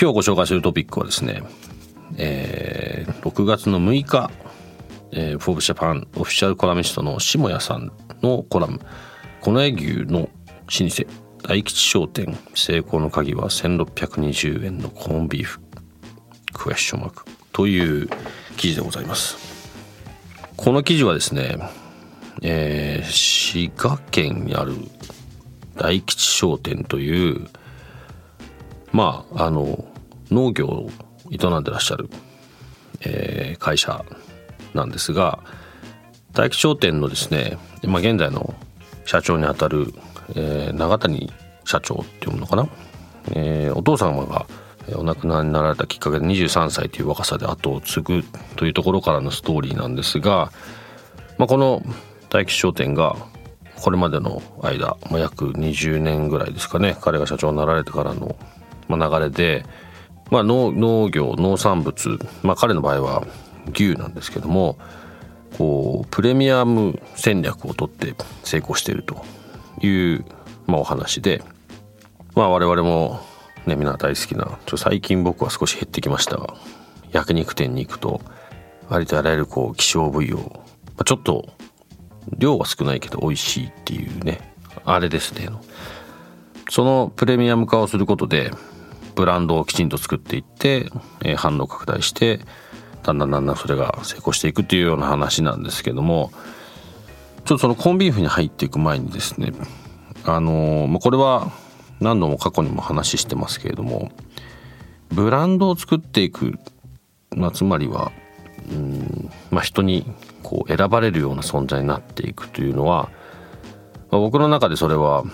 今日ご紹介するトピックはですね、えー、6月の6日、えー、フォーブジャパンオフィシャルコラミストの下谷さんのコラム「この絵牛の老舗大吉商店成功の鍵は1620円のコーンビーフ。クエスチョンマーク」という記事でございます。この記事はですね、えー、滋賀県にある大吉商店というまああの農業を営んでらっしゃる、えー、会社なんですが大吉商店のですね、まあ、現在の社長にあたる、えー、長谷社長っていうのかな、えー、お父様がお亡くなりになられたきっかけで23歳という若さで後を継ぐというところからのストーリーなんですが、まあ、この大吉商店がこれまでの間、まあ、約20年ぐらいですかね彼が社長になられてからの流れで、まあ農、農業農産物、まあ、彼の場合は牛なんですけどもこうプレミアム戦略をとって成功しているという、まあ、お話で、まあ、我々も、ね、皆大好きなちょ最近僕は少し減ってきましたが焼肉店に行くと割とあらゆるこう希少部位を、まあ、ちょっと量は少ないけど美味しいっていうねあれですねそのプレミアム化をすることでブランドをきちんと作っていって、えー、販路拡大してだんだんだんだんそれが成功していくっていうような話なんですけどもちょっとそのコンビーフに入っていく前にですねあのー、これは何度も過去にも話してますけれどもブランドを作っていく、まあ、つまりはうん、まあ、人にこう選ばれるような存在になっていくというのは、まあ、僕の中でそれは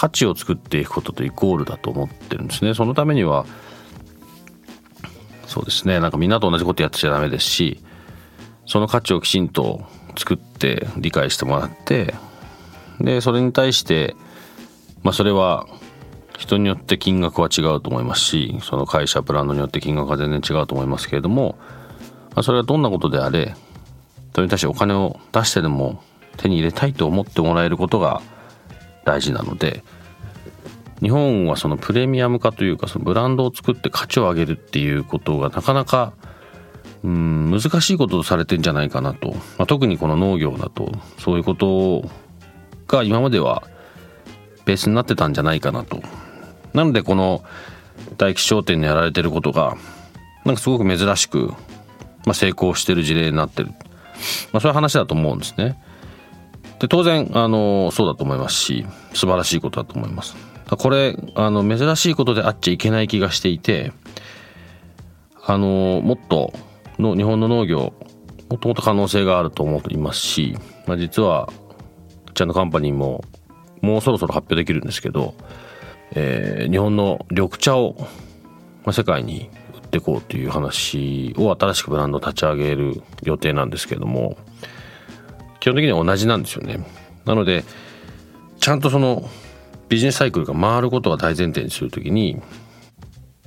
価値を作っていくこととイコールだと思ってるんですね。そのためにはそうですねなんかみんなと同じことやってちゃダメですしその価値をきちんと作って理解してもらってでそれに対してまあそれは人によって金額は違うと思いますしその会社ブランドによって金額は全然違うと思いますけれども、まあ、それはどんなことであれそれに対してお金を出してでも手に入れたいと思ってもらえることが大事なので日本はそのプレミアム化というかそのブランドを作って価値を上げるっていうことがなかなかうん難しいこととされてんじゃないかなと、まあ、特にこの農業だとそういうことが今まではベースになってたんじゃないかなと。なのでこの大吉商店にやられてることがなんかすごく珍しく、まあ、成功してる事例になってる、まあ、そういう話だと思うんですね。で当然あのそうだと思いますし素晴らしいことだと思います。これあの珍しいことであっちゃいけない気がしていてあのもっとの日本の農業もっともっと可能性があると思いますし、まあ、実はちゃんのカンパニーももうそろそろ発表できるんですけど、えー、日本の緑茶を、まあ、世界に売っていこうという話を新しくブランド立ち上げる予定なんですけども基本的には同じなんですよね。なのでちゃんとそのビジネスサイクルが回ることが大前提にするときに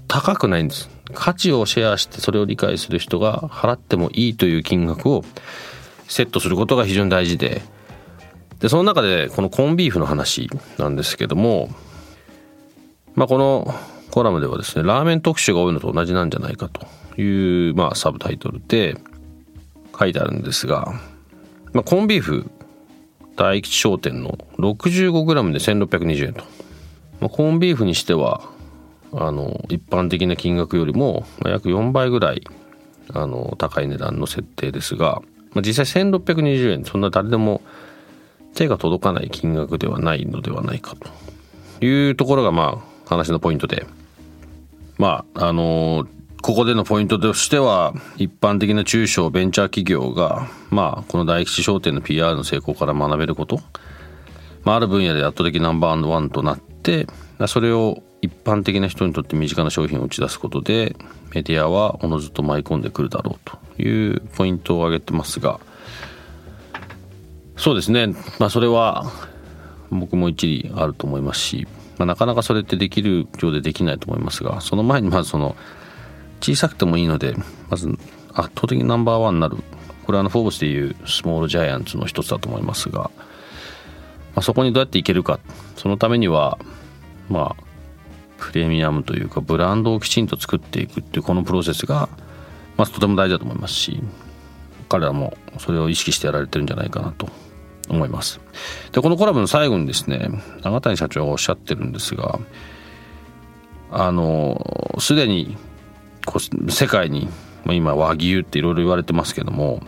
高くないんです。価値をシェアしてそれを理解する人が払ってもいいという金額をセットすることが非常に大事ででその中でこのコンビーフの話なんですけどもまあこのコラムではですねラーメン特集が多いのと同じなんじゃないかというまあサブタイトルで書いてあるんですがまあ、コンビーフ大吉商店の 65g で1620円と、まあ、コンビーフにしてはあの一般的な金額よりも約4倍ぐらいあの高い値段の設定ですが、まあ、実際1620円そんな誰でも手が届かない金額ではないのではないかと。いうところがまあ話のポイントで。まああのここでのポイントとしては一般的な中小ベンチャー企業がまあこの大吉商店の PR の成功から学べること、まあ、ある分野で圧倒的ナンバーワンとなってそれを一般的な人にとって身近な商品を打ち出すことでメディアはおのずと舞い込んでくるだろうというポイントを挙げてますが。そうですね、まあ、それは僕も一理あると思いますし、まあ、なかなかそれってできるようでできないと思いますがその前にまずその小さくてもいいのでまず圧倒的にナンバーワンになる。これはあのフォーブスでいうスモールジャイアンツの一つだと思いますが、まあ、そこにどうやっていけるか。そのためにはまあプレミアムというかブランドをきちんと作っていくっていうこのプロセスが、まあ、とても大事だと思いますし彼らもそれを意識してやられてるんじゃないかなと思います。でこのコラボの最後にですね永谷社長がおっしゃってるんですがあのすでにこ世界に今和牛っていろいろ言われてますけども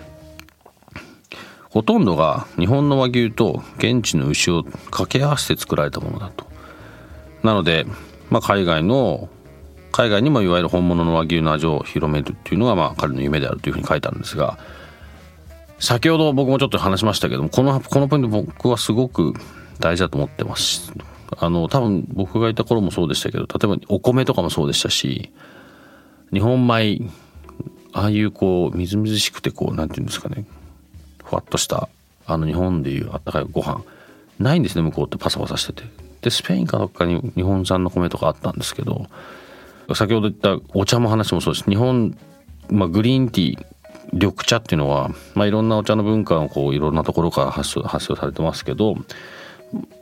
ほとんどが日本の和牛と現地の牛を掛け合わせて作られたものだと。なのでまあ、海外の海外にもいわゆる本物の和牛の味を広めるっていうのがまあ彼の夢であるというふうに書いてあるんですが先ほど僕もちょっと話しましたけどもこのこのポイント僕はすごく大事だと思ってます。あの多分僕がいた頃もそうでしたけど例えばお米とかもそうでしたし日本米ああいうこうみずみずしくてこうなんていうんですかね。ふわっとしたあの日本でいうあったかいご飯。ないんですね向こうってパサパサしてて。でスペインかどっかに日本産の米とかあったんですけど先ほど言ったお茶も話もそうです。日本、まあ、グリーンティー緑茶っていうのは、まあ、いろんなお茶の文化をこういろんなところから発発生されてますけど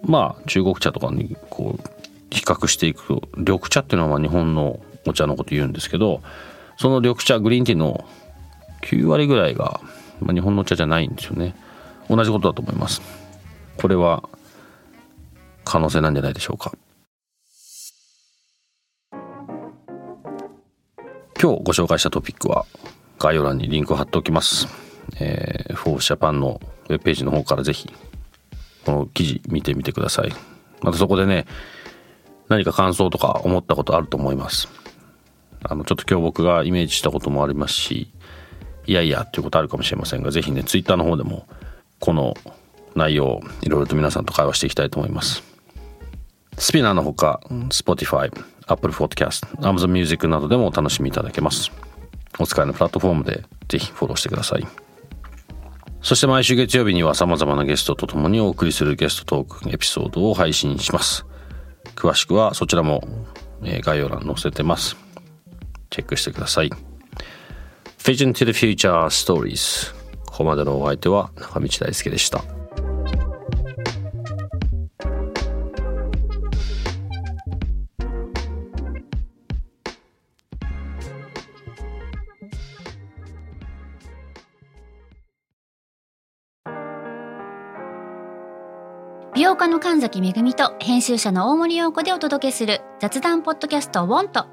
まあ中国茶とかにこう比較していくと緑茶っていうのはまあ日本のお茶のこと言うんですけどその緑茶グリーンティーの9割ぐらいが、まあ、日本のお茶じゃないんですよね。同じことだと思います。これは可能性なんじゃないでしょうか。今日ご紹介したトピックは概要欄にリンクを貼っておきます、えー、フォーシャパンのウェブページの方からぜひこの記事見てみてください。またそこでね何か感想とか思ったことあると思います。あのちょっと今日僕がイメージしたこともありますしいやいやっていうことあるかもしれませんがぜひねツイッターの方でもこの内容いろいろと皆さんと会話していきたいと思います。スピナーのほか Spotify、Apple Podcast、Amazon Music などでもお楽しみいただけます。お使いのプラットフォームでぜひフォローしてください。そして毎週月曜日には様々なゲストと共にお送りするゲストトークエピソードを配信します。詳しくはそちらも概要欄載せてますチェックしてください。Vision to the Future Stories ここまでのお相手は中道大輔でした。業家の神崎恵と編集者の大森洋子でお届けする雑談ポッドキャスト「ウォンと